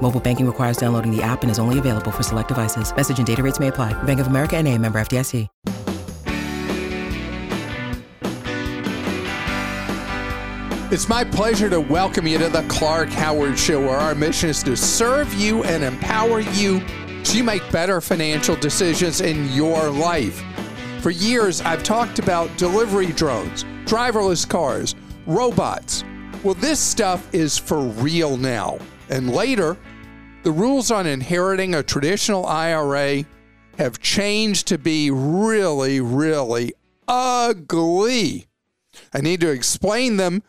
Mobile banking requires downloading the app and is only available for select devices. Message and data rates may apply. Bank of America and a member FDIC. It's my pleasure to welcome you to the Clark Howard Show, where our mission is to serve you and empower you you make better financial decisions in your life. For years, I've talked about delivery drones, driverless cars, robots. Well, this stuff is for real now. And later, the rules on inheriting a traditional IRA have changed to be really, really ugly. I need to explain them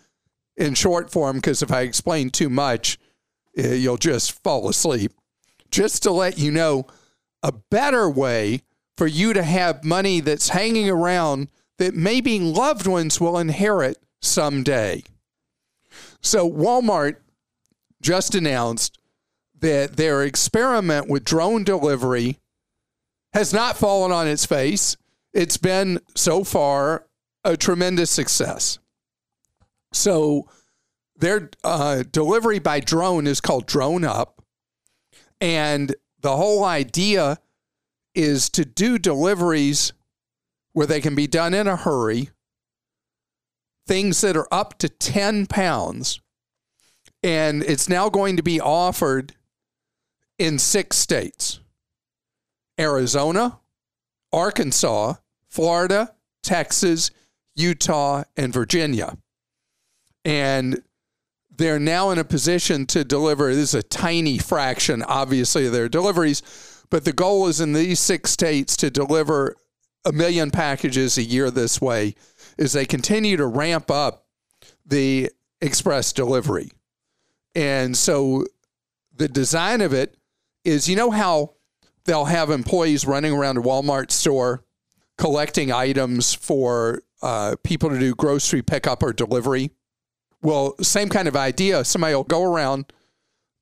in short form because if I explain too much, eh, you'll just fall asleep. Just to let you know, a better way for you to have money that's hanging around that maybe loved ones will inherit someday. So, Walmart just announced that their experiment with drone delivery has not fallen on its face. It's been so far a tremendous success. So their uh, delivery by drone is called Drone Up. And the whole idea is to do deliveries where they can be done in a hurry, things that are up to 10 pounds. And it's now going to be offered in six states Arizona, Arkansas, Florida, Texas, Utah, and Virginia. And they're now in a position to deliver. This is a tiny fraction, obviously, of their deliveries, but the goal is in these six states to deliver a million packages a year this way as they continue to ramp up the express delivery. And so the design of it is you know how they'll have employees running around a Walmart store collecting items for uh, people to do grocery pickup or delivery? Well, same kind of idea. Somebody will go around,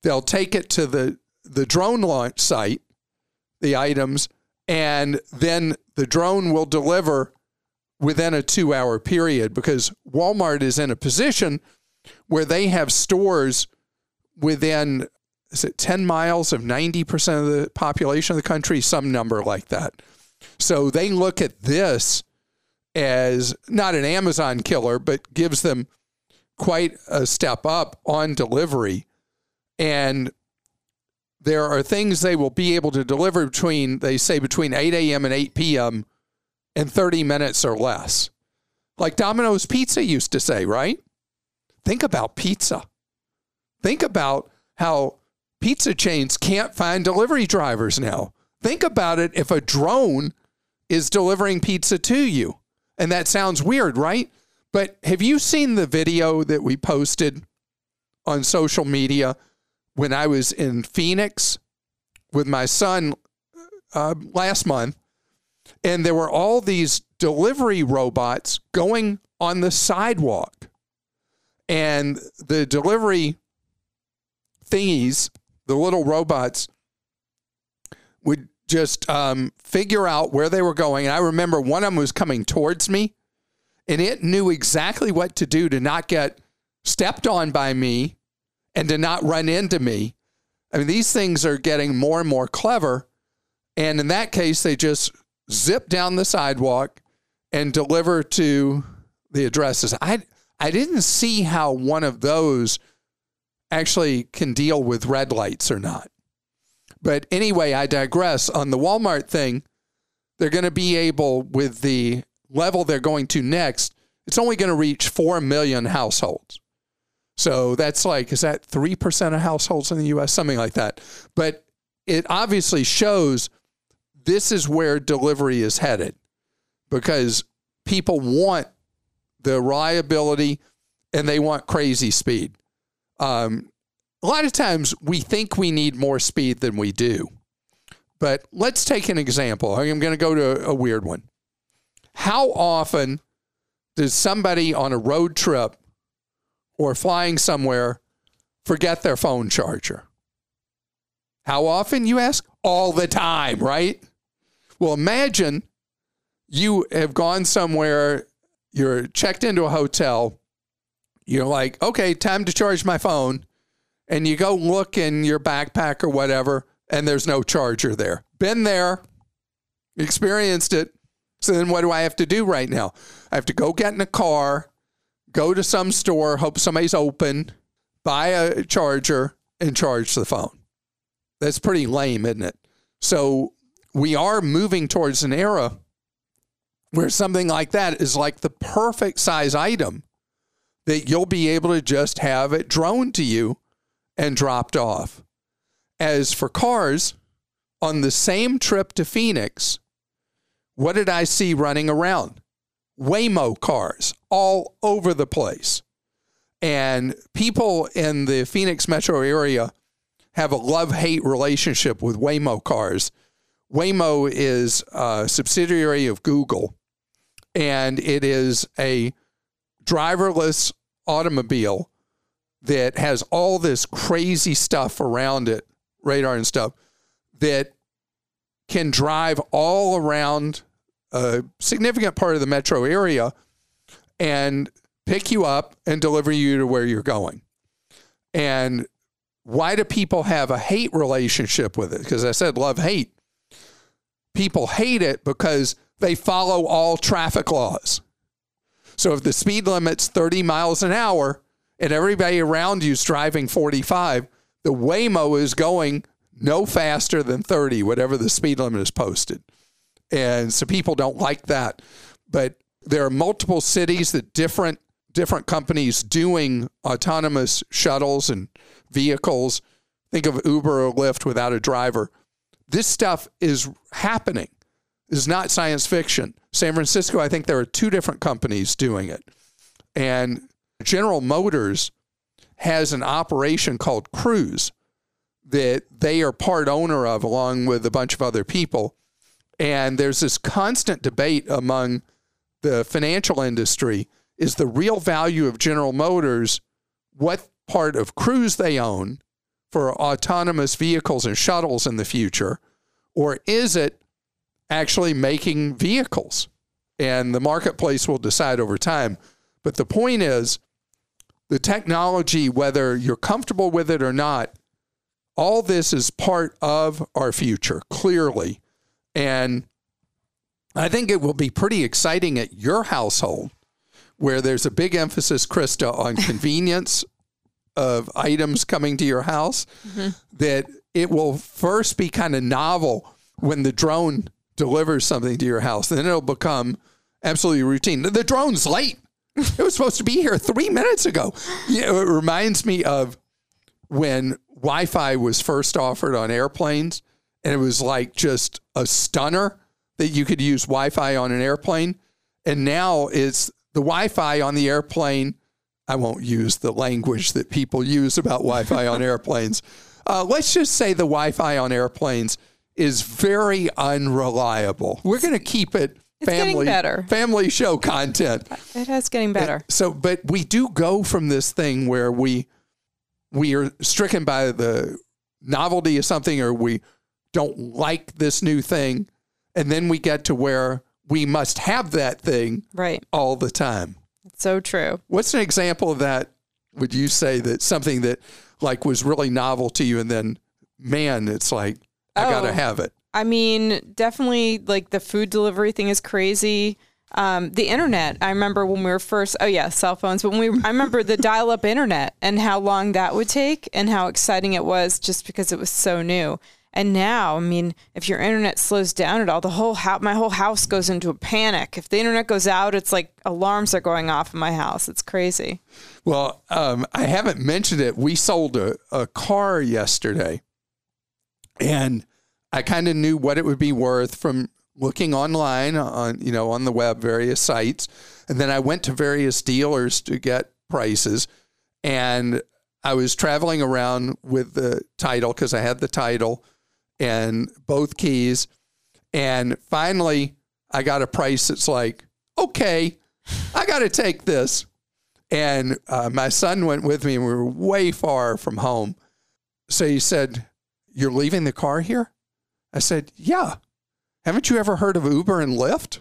they'll take it to the, the drone launch site, the items, and then the drone will deliver within a two hour period because Walmart is in a position where they have stores within, is it 10 miles of 90% of the population of the country? Some number like that. So they look at this as not an Amazon killer, but gives them quite a step up on delivery. And there are things they will be able to deliver between, they say, between 8 a.m. and 8 p.m. in 30 minutes or less. Like Domino's Pizza used to say, right? Think about pizza. Think about how pizza chains can't find delivery drivers now. Think about it if a drone is delivering pizza to you. And that sounds weird, right? But have you seen the video that we posted on social media when I was in Phoenix with my son uh, last month? And there were all these delivery robots going on the sidewalk. And the delivery thingies, the little robots, would just um, figure out where they were going. And I remember one of them was coming towards me and it knew exactly what to do to not get stepped on by me and to not run into me. I mean, these things are getting more and more clever. And in that case, they just zip down the sidewalk and deliver to the addresses. I, I didn't see how one of those actually can deal with red lights or not. But anyway, I digress. On the Walmart thing, they're going to be able, with the level they're going to next, it's only going to reach 4 million households. So that's like, is that 3% of households in the US? Something like that. But it obviously shows this is where delivery is headed because people want the reliability and they want crazy speed. Um, a lot of times we think we need more speed than we do. But let's take an example. I'm going to go to a weird one. How often does somebody on a road trip or flying somewhere forget their phone charger? How often, you ask? All the time, right? Well, imagine you have gone somewhere, you're checked into a hotel, you're like, okay, time to charge my phone. And you go look in your backpack or whatever, and there's no charger there. Been there, experienced it. So then what do I have to do right now? I have to go get in a car, go to some store, hope somebody's open, buy a charger, and charge the phone. That's pretty lame, isn't it? So we are moving towards an era where something like that is like the perfect size item that you'll be able to just have it droned to you and dropped off. As for cars, on the same trip to Phoenix, what did I see running around? Waymo cars all over the place. And people in the Phoenix metro area have a love hate relationship with Waymo cars. Waymo is a subsidiary of Google, and it is a driverless automobile that has all this crazy stuff around it, radar and stuff, that can drive all around a significant part of the metro area and pick you up and deliver you to where you're going. And why do people have a hate relationship with it? Because I said love hate. People hate it because they follow all traffic laws. So if the speed limit's 30 miles an hour and everybody around you is driving 45, the Waymo is going no faster than 30, whatever the speed limit is posted. And so people don't like that. But there are multiple cities that different different companies doing autonomous shuttles and vehicles. Think of Uber or Lyft without a driver. This stuff is happening. Is not science fiction. San Francisco, I think there are two different companies doing it. And General Motors has an operation called Cruise that they are part owner of along with a bunch of other people. And there's this constant debate among the financial industry is the real value of General Motors what part of Cruise they own for autonomous vehicles and shuttles in the future, or is it actually making vehicles? And the marketplace will decide over time. But the point is, the technology, whether you're comfortable with it or not, all this is part of our future, clearly. And I think it will be pretty exciting at your household where there's a big emphasis, Krista, on convenience of items coming to your house, mm-hmm. that it will first be kind of novel when the drone delivers something to your house. Then it'll become absolutely routine. The drone's late. it was supposed to be here three minutes ago. It reminds me of when Wi Fi was first offered on airplanes, and it was like just a stunner that you could use Wi Fi on an airplane. And now it's the Wi Fi on the airplane. I won't use the language that people use about Wi Fi on airplanes. Uh, let's just say the Wi Fi on airplanes is very unreliable. We're going to keep it it's family better. family show content. It is getting better. So, but we do go from this thing where we we are stricken by the novelty of something or we don't like this new thing and then we get to where we must have that thing right all the time it's so true what's an example of that would you say that something that like was really novel to you and then man it's like i oh, gotta have it i mean definitely like the food delivery thing is crazy um, the internet. I remember when we were first. Oh yeah, cell phones. But when we, I remember the dial-up internet and how long that would take, and how exciting it was just because it was so new. And now, I mean, if your internet slows down at all, the whole house, my whole house goes into a panic. If the internet goes out, it's like alarms are going off in my house. It's crazy. Well, um, I haven't mentioned it. We sold a, a car yesterday, and I kind of knew what it would be worth from looking online on you know on the web various sites and then I went to various dealers to get prices and I was traveling around with the title because I had the title and both keys and finally I got a price that's like okay, I got to take this. And uh, my son went with me, and we were way far from home. So he said, You're leaving the car here? I said, Yeah. Haven't you ever heard of Uber and Lyft?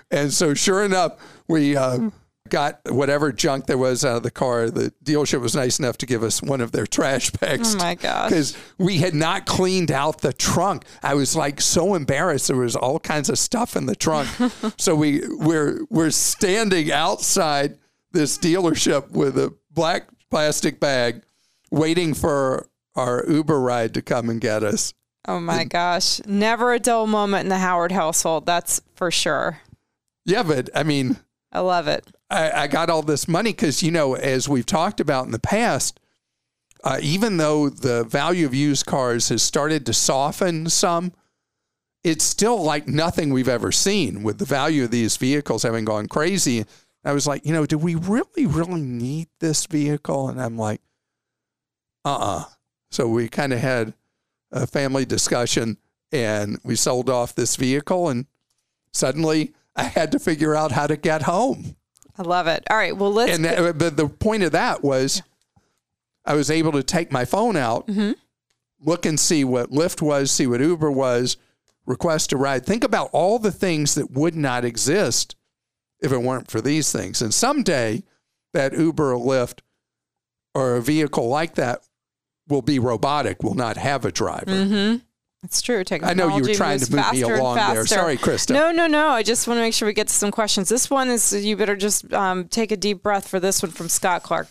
and so, sure enough, we uh, got whatever junk there was out of the car. The dealership was nice enough to give us one of their trash bags. Oh my gosh. Because we had not cleaned out the trunk. I was like so embarrassed. There was all kinds of stuff in the trunk. so we we're we're standing outside this dealership with a black plastic bag, waiting for our Uber ride to come and get us. Oh my gosh. Never a dull moment in the Howard household. That's for sure. Yeah, but I mean, I love it. I, I got all this money because, you know, as we've talked about in the past, uh, even though the value of used cars has started to soften some, it's still like nothing we've ever seen with the value of these vehicles having gone crazy. I was like, you know, do we really, really need this vehicle? And I'm like, uh uh So we kind of had a family discussion and we sold off this vehicle. And suddenly I had to figure out how to get home. I love it. All right. Well, let's. And uh, the, the point of that was I was able to take my phone out, look and see what Lyft was, see what Uber was, request a ride. Think about all the things that would not exist if it weren't for these things. And someday that Uber or Lyft or a vehicle like that will be robotic, will not have a driver. It's true. I know you were trying to move me along there. Sorry, Krista. No, no, no. I just want to make sure we get to some questions. This one is you better just um, take a deep breath for this one from Scott Clark.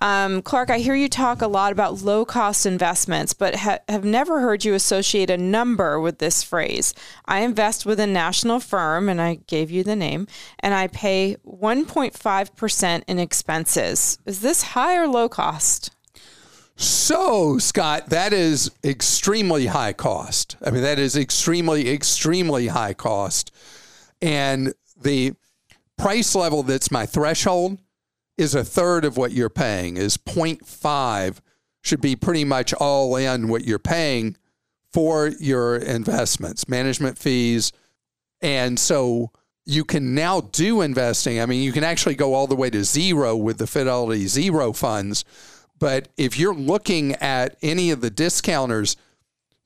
Um, Clark, I hear you talk a lot about low cost investments, but ha- have never heard you associate a number with this phrase. I invest with a national firm, and I gave you the name, and I pay 1.5% in expenses. Is this high or low cost? So, Scott, that is extremely high cost. I mean, that is extremely, extremely high cost. And the price level that's my threshold is a third of what you're paying, is 0.5 should be pretty much all in what you're paying for your investments, management fees. And so you can now do investing. I mean, you can actually go all the way to zero with the Fidelity Zero funds. But if you're looking at any of the discounters,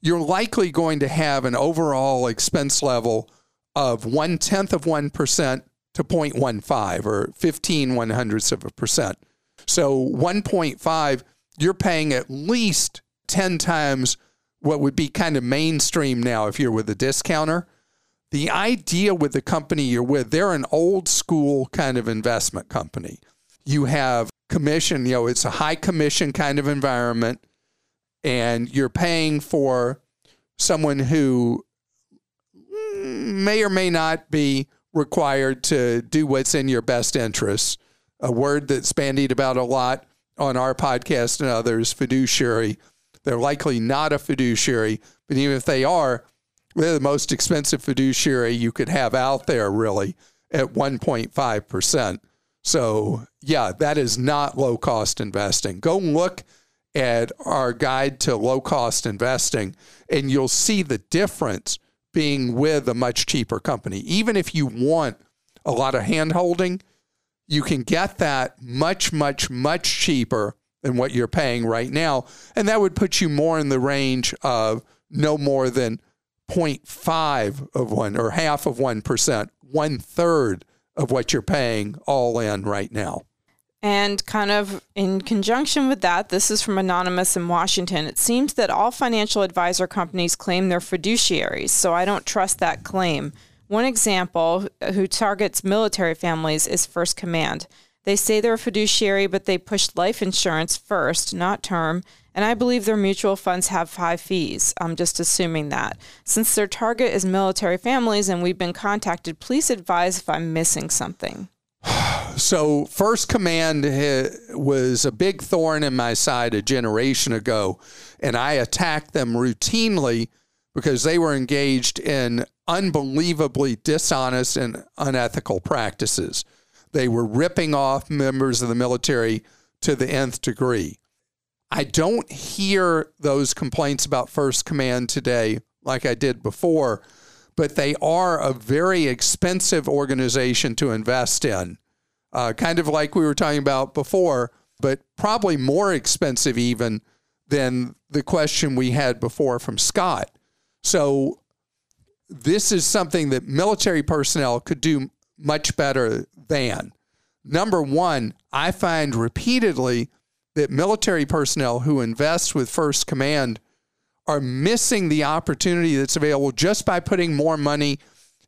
you're likely going to have an overall expense level of one tenth of 1% to 0.15 or 15 one hundredths of a percent. So 1.5, you're paying at least 10 times what would be kind of mainstream now if you're with a discounter. The idea with the company you're with, they're an old school kind of investment company. You have commission, you know, it's a high commission kind of environment, and you're paying for someone who may or may not be required to do what's in your best interests. A word that's bandied about a lot on our podcast and others, fiduciary. They're likely not a fiduciary, but even if they are, they're the most expensive fiduciary you could have out there, really, at 1.5%. So, yeah, that is not low cost investing. Go look at our guide to low cost investing, and you'll see the difference being with a much cheaper company. Even if you want a lot of hand holding, you can get that much, much, much cheaper than what you're paying right now. And that would put you more in the range of no more than 0.5 of one or half of 1%, one third of what you're paying all in right now. And kind of in conjunction with that, this is from Anonymous in Washington. It seems that all financial advisor companies claim they're fiduciaries, so I don't trust that claim. One example who targets military families is First Command. They say they're a fiduciary, but they push life insurance first, not term. And I believe their mutual funds have high fees. I'm just assuming that. Since their target is military families and we've been contacted, please advise if I'm missing something. So, First Command was a big thorn in my side a generation ago, and I attacked them routinely because they were engaged in unbelievably dishonest and unethical practices. They were ripping off members of the military to the nth degree. I don't hear those complaints about First Command today like I did before, but they are a very expensive organization to invest in. Uh, kind of like we were talking about before, but probably more expensive even than the question we had before from Scott. So, this is something that military personnel could do much better than. Number one, I find repeatedly that military personnel who invest with First Command are missing the opportunity that's available just by putting more money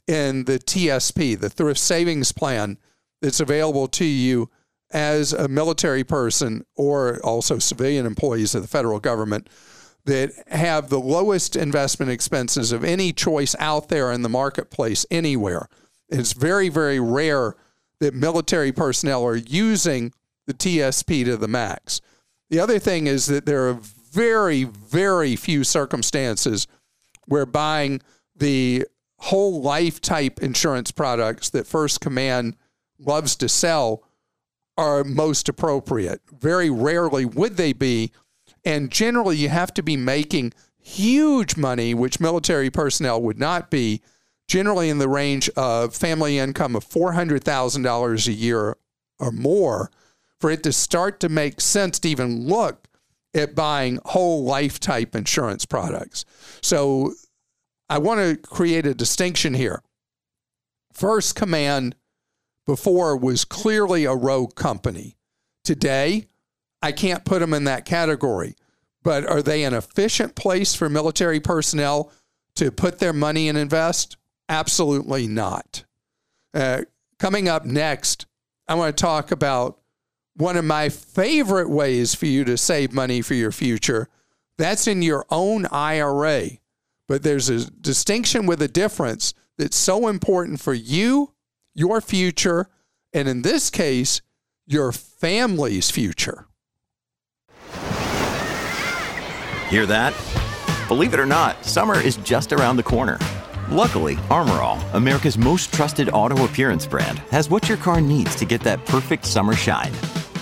in the TSP, the thrift savings plan that's available to you as a military person or also civilian employees of the federal government that have the lowest investment expenses of any choice out there in the marketplace anywhere. It's very, very rare that military personnel are using the TSP to the max. The other thing is that there are very, very few circumstances where buying the whole life type insurance products that First Command loves to sell are most appropriate. Very rarely would they be. And generally, you have to be making huge money, which military personnel would not be, generally in the range of family income of $400,000 a year or more for it to start to make sense to even look at buying whole life type insurance products. So I want to create a distinction here. First Command before was clearly a rogue company. Today, I can't put them in that category. But are they an efficient place for military personnel to put their money and invest? Absolutely not. Uh, coming up next, I want to talk about one of my favorite ways for you to save money for your future. That's in your own IRA. But there's a distinction with a difference that's so important for you, your future, and in this case, your family's future. Hear that? Believe it or not, summer is just around the corner. Luckily, Armorall, America's most trusted auto appearance brand, has what your car needs to get that perfect summer shine.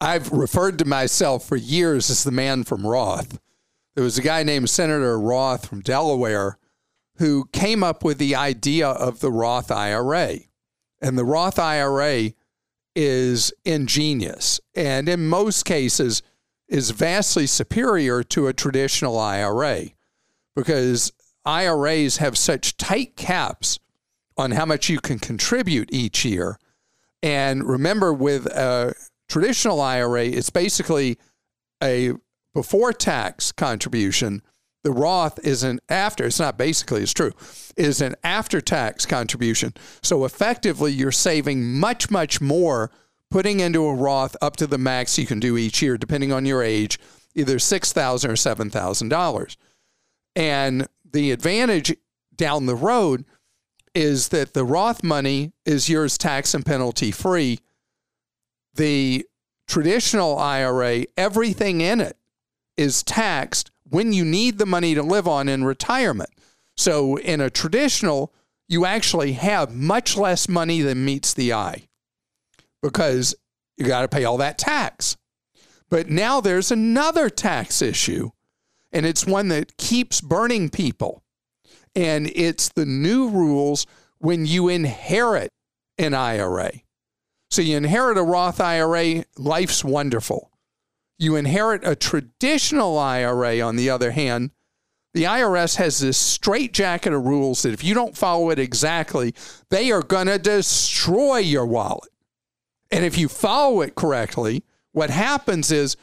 I've referred to myself for years as the man from Roth. There was a guy named Senator Roth from Delaware who came up with the idea of the Roth IRA. And the Roth IRA is ingenious and in most cases is vastly superior to a traditional IRA because IRAs have such tight caps on how much you can contribute each year. And remember, with a traditional IRA, it's basically a before tax contribution. The Roth is an after, it's not basically, it's true, is an after tax contribution. So effectively, you're saving much, much more putting into a Roth up to the max you can do each year, depending on your age, either 6,000 or $7,000. And the advantage down the road is that the Roth money is yours tax and penalty free the traditional IRA, everything in it is taxed when you need the money to live on in retirement. So in a traditional, you actually have much less money than meets the eye because you got to pay all that tax. But now there's another tax issue, and it's one that keeps burning people. And it's the new rules when you inherit an IRA. So you inherit a Roth IRA, life's wonderful. You inherit a traditional IRA, on the other hand, the IRS has this straight jacket of rules that if you don't follow it exactly, they are going to destroy your wallet. And if you follow it correctly, what happens is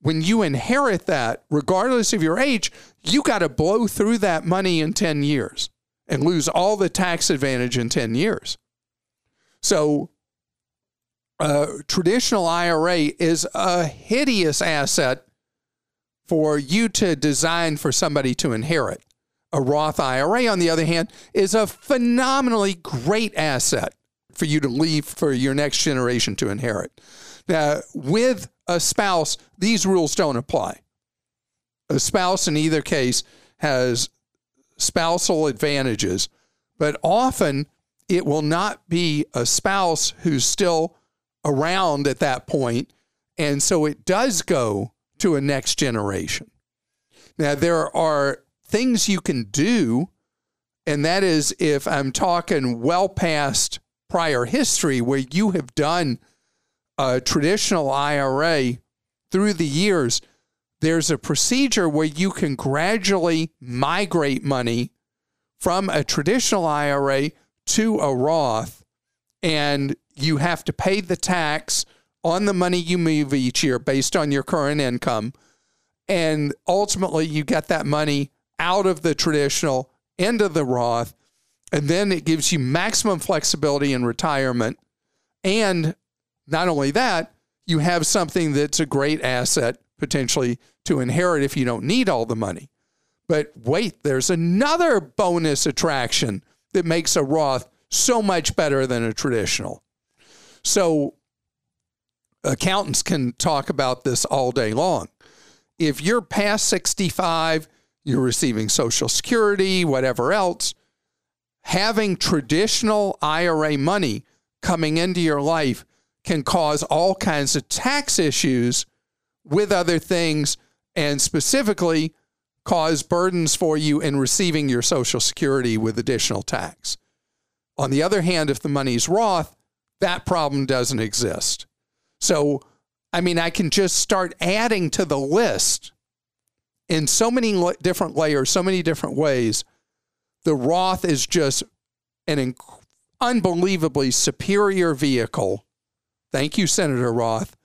when you inherit that, regardless of your age, you got to blow through that money in 10 years and lose all the tax advantage in 10 years. So, Uh, a traditional IRA is a hideous asset for you to design for somebody to inherit. A Roth IRA, on the other hand, is a phenomenally great asset for you to leave for your next generation to inherit. Now, with a spouse, these rules don't apply. A spouse, in either case, has spousal advantages, but often it will not be a spouse who's still around at that point, and so it does go to a next generation. Now, there are things you can do, and that is if I'm talking well past prior history where you have done a traditional IRA through the years, there's a procedure where you can gradually migrate money from a traditional IRA to a Roth, and you have to pay the tax on the money you move each year based on your current income. And ultimately, you get that money out of the traditional into the Roth. And then it gives you maximum flexibility in retirement. And not only that, you have something that's a great asset potentially to inherit if you don't need all the money. But wait, there's another bonus attraction that makes a Roth so much better than a traditional. So accountants can talk about this all day long. If you're past 65, you're receiving Social Security, whatever else, having traditional IRA money coming into your life can cause all kinds of tax issues with other things and specifically cause burdens for you in receiving your Social Security with additional tax. On the other hand, if the money's Roth, that problem doesn't exist. So, I mean, I can just start adding to the list in so many different layers, so many different ways. The Roth is just an inc- unbelievably superior vehicle. Thank you, Senator Roth.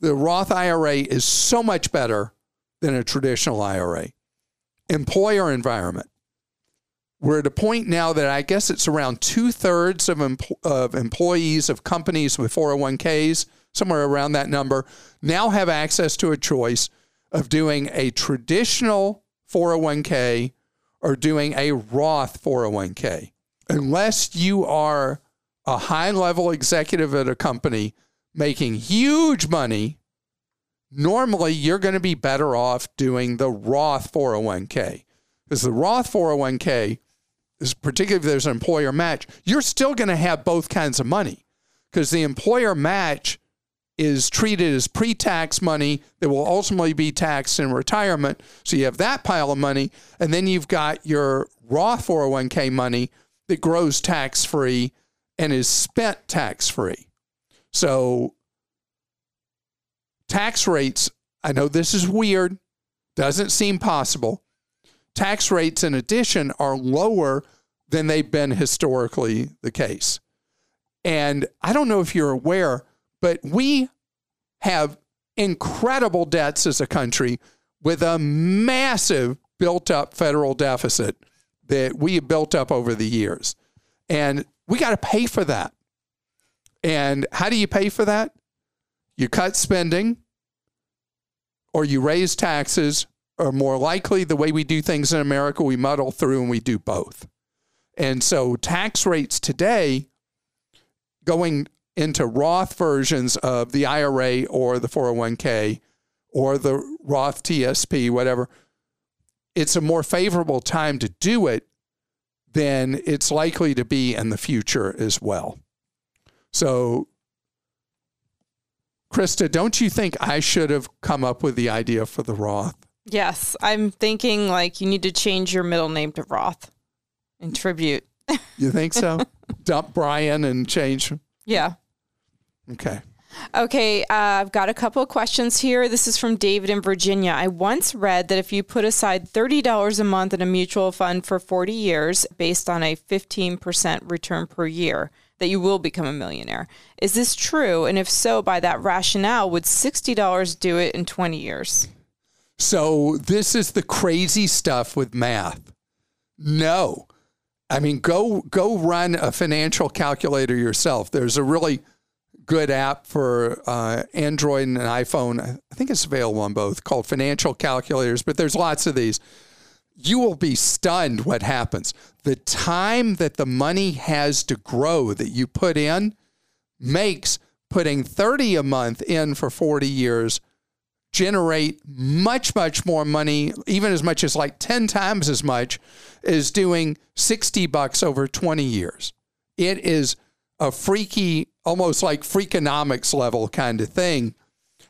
The Roth IRA is so much better than a traditional IRA. Employer environment we're at a point now that I guess it's around two thirds of, of employees of companies with 401ks, somewhere around that number, now have access to a choice of doing a traditional 401k or doing a Roth 401k. Unless you are a high level executive at a company making huge money, normally you're going to be better off doing the Roth 401k. Because the Roth 401k particularly if there's an employer match, you're still going to have both kinds of money because the employer match is treated as pre tax money that will ultimately be taxed in retirement. So you have that pile of money. And then you've got your Roth 401k money that grows tax free and is spent tax free. So tax rates, I know this is weird, doesn't seem possible, tax rates, in addition, are lower than they've been historically the case. And I don't know if you're aware, but we have incredible debts as a country with a massive built up federal deficit that we have built up over the years. And we got to pay for that. And how do you pay for that? You cut spending or you raise taxes or more likely, the way we do things in America, we muddle through and we do both. And so tax rates today going into Roth versions of the IRA or the 401k or the Roth TSP, whatever, it's a more favorable time to do it than it's likely to be in the future as well. So, Krista, don't you think I should have come up with the idea for the Roth? Yes, I'm thinking like you need to change your middle name to Roth in tribute. You think so? Dump Brian and change. Yeah. Okay. Okay, uh, I've got a couple of questions here. This is from David in Virginia. I once read that if you put aside $30 a month in a mutual fund for 40 years based on a 15% return per year, that you will become a millionaire. Is this true? And if so, by that rationale, would $60 do it in 20 years? So this is the crazy stuff with math. No. I mean, go go run a financial calculator yourself. There's a really good app for uh, Android and iPhone. I think it's available on both called Financial Calculators, but there's lots of these. You will be stunned what happens. The time that the money has to grow that you put in makes putting 30 a month in for 40 years generate much, much more money, even as much as like 10 times as much as doing 60 bucks over 20 years. It is a freaky, almost like freakonomics level kind of thing.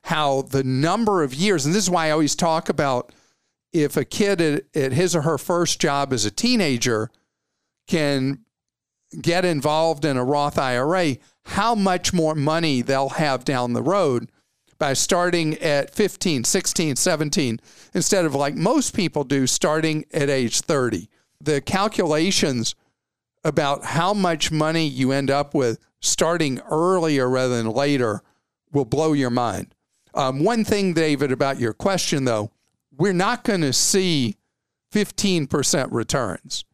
How the number of years, and this is why I always talk about if a kid at, at his or her first job as a teenager can get involved in a Roth IRA, how much more money they'll have down the road by starting at 15, 16, 17, instead of like most people do, starting at age 30. The calculations about how much money you end up with starting earlier rather than later will blow your mind. Um, one thing, David, about your question, though, we're not going to see 15% returns.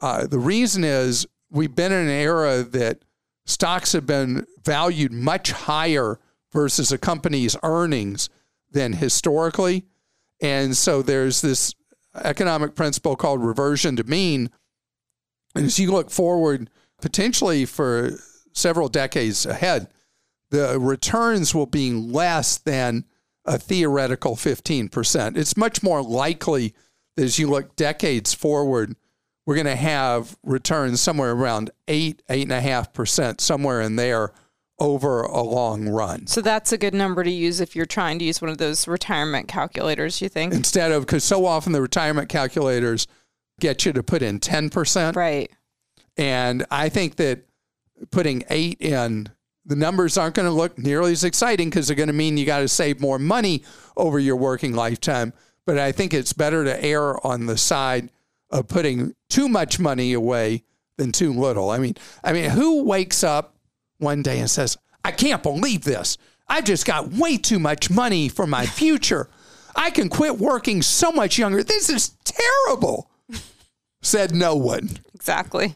Uh, the reason is we've been in an era that stocks have been valued much higher versus a company's earnings than historically. And so there's this economic principle called reversion to mean. And as you look forward, potentially for several decades ahead, the returns will be less than a theoretical 15%. It's much more likely that as you look decades forward, we're going to have returns somewhere around eight, eight and a half percent, somewhere in there over a long run. So that's a good number to use if you're trying to use one of those retirement calculators, you think? Instead of, because so often the retirement calculators get you to put in 10%. Right. And I think that putting eight in, the numbers aren't going to look nearly as exciting because they're going to mean you got to save more money over your working lifetime. But I think it's better to err on the side of putting too much money away than too little. I mean, I mean, who wakes up one day and says, I can't believe this. I've just got way too much money for my future. I can quit working so much younger. This is terrible. Said no one. Exactly.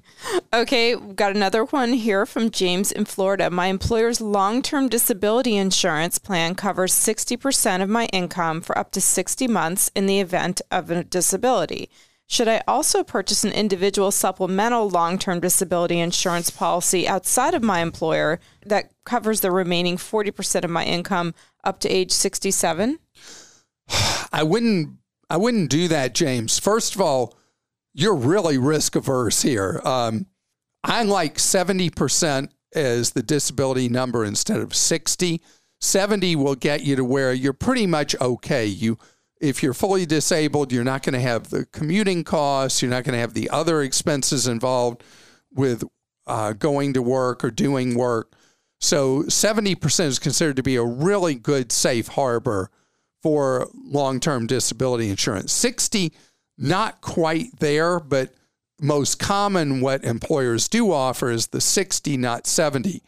Okay, we've got another one here from James in Florida. My employer's long term disability insurance plan covers 60% of my income for up to 60 months in the event of a disability. Should I also purchase an individual supplemental long term disability insurance policy outside of my employer that covers the remaining 40% of my income up to age 67? I wouldn't I wouldn't do that, James. First of all, you're really risk averse here. Um, I like 70% as the disability number instead of 60. 70 will get you to where you're pretty much okay. You if you're fully disabled, you're not going to have the commuting costs, you're not going to have the other expenses involved with uh, going to work or doing work. So 70% is considered to be a really good safe harbor for long-term disability insurance. 60 not quite there, but most common what employers do offer is the 60 not 70.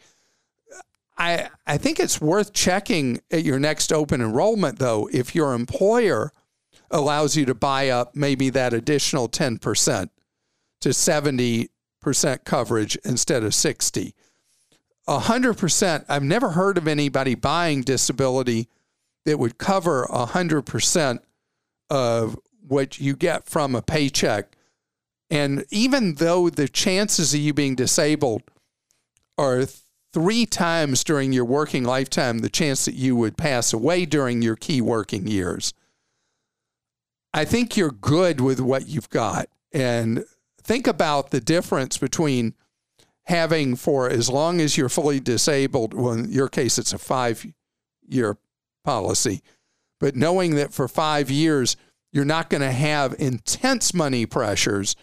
I, I think it's worth checking at your next open enrollment, though, if your employer allows you to buy up maybe that additional 10% to 70% coverage instead of 60. 100%, I've never heard of anybody buying disability that would cover 100% of what you get from a paycheck. And even though the chances of you being disabled are three times during your working lifetime the chance that you would pass away during your key working years. I think you're good with what you've got. And think about the difference between having for as long as you're fully disabled, well, in your case, it's a five year policy, but knowing that for five years, you're not going to have intense money pressures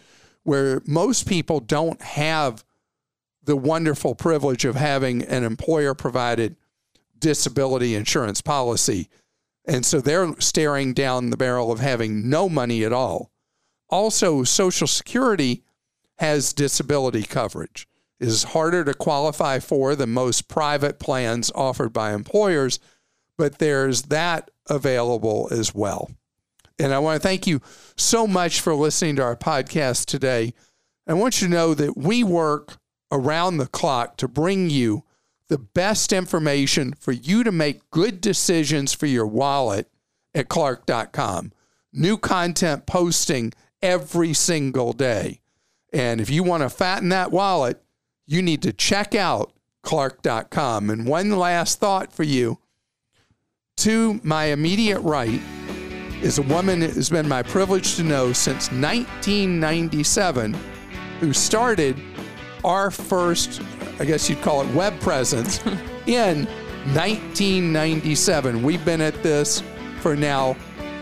where most people don't have the wonderful privilege of having an employer provided disability insurance policy. And so they're staring down the barrel of having no money at all. Also, Social Security has disability coverage. is harder to qualify for than most private plans offered by employers, but there's that available as well. And I want to thank you so much for listening to our podcast today. I want you to know that we work around the clock to bring you the best information for you to make good decisions for your wallet at clark.com. New content posting every single day. And if you want to fatten that wallet, you need to check out clark.com. And one last thought for you to my immediate right is a woman that has been my privilege to know since 1997 who started our first, I guess you'd call it web presence, in 1997. We've been at this for now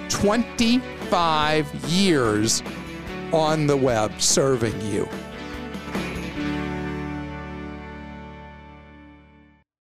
25 years on the web serving you.